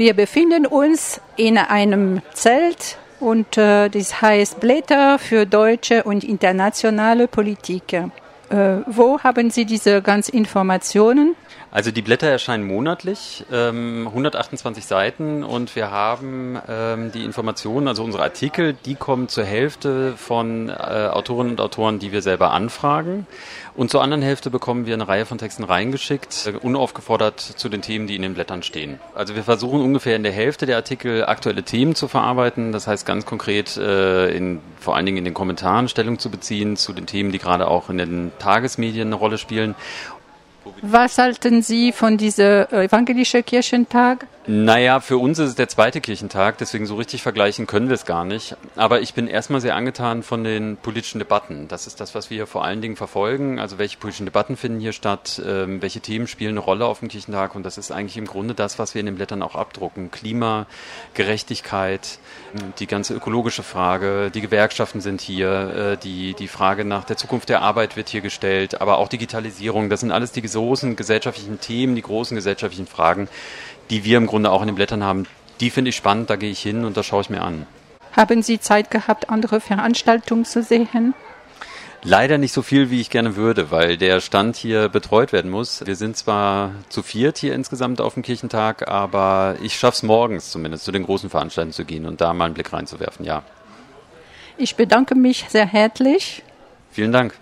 Wir befinden uns in einem Zelt und äh, das heißt Blätter für deutsche und internationale Politik. Äh, wo haben Sie diese ganzen Informationen? Also die Blätter erscheinen monatlich, ähm, 128 Seiten und wir haben ähm, die Informationen, also unsere Artikel, die kommen zur Hälfte von äh, Autorinnen und Autoren, die wir selber anfragen und zur anderen Hälfte bekommen wir eine Reihe von Texten reingeschickt, äh, unaufgefordert zu den Themen, die in den Blättern stehen. Also wir versuchen ungefähr in der Hälfte der Artikel aktuelle Themen zu verarbeiten, das heißt ganz konkret äh, in, vor allen Dingen in den Kommentaren Stellung zu beziehen zu den Themen, die gerade auch in den Tagesmedien eine Rolle spielen was halten Sie von diesem evangelischen Kirchentag? Naja, für uns ist es der zweite Kirchentag, deswegen so richtig vergleichen können wir es gar nicht. Aber ich bin erstmal sehr angetan von den politischen Debatten. Das ist das, was wir hier vor allen Dingen verfolgen. Also welche politischen Debatten finden hier statt, ähm, welche Themen spielen eine Rolle auf dem Kirchentag. Und das ist eigentlich im Grunde das, was wir in den Blättern auch abdrucken. Klima, Gerechtigkeit, die ganze ökologische Frage, die Gewerkschaften sind hier, äh, die, die Frage nach der Zukunft der Arbeit wird hier gestellt, aber auch Digitalisierung. Das sind alles die großen gesellschaftlichen Themen, die großen gesellschaftlichen Fragen, die wir im Grunde auch in den Blättern haben, die finde ich spannend, da gehe ich hin und das schaue ich mir an. Haben Sie Zeit gehabt, andere Veranstaltungen zu sehen? Leider nicht so viel, wie ich gerne würde, weil der Stand hier betreut werden muss. Wir sind zwar zu viert hier insgesamt auf dem Kirchentag, aber ich schaffe es morgens zumindest zu den großen Veranstaltungen zu gehen und da mal einen Blick reinzuwerfen, ja. Ich bedanke mich sehr herzlich. Vielen Dank.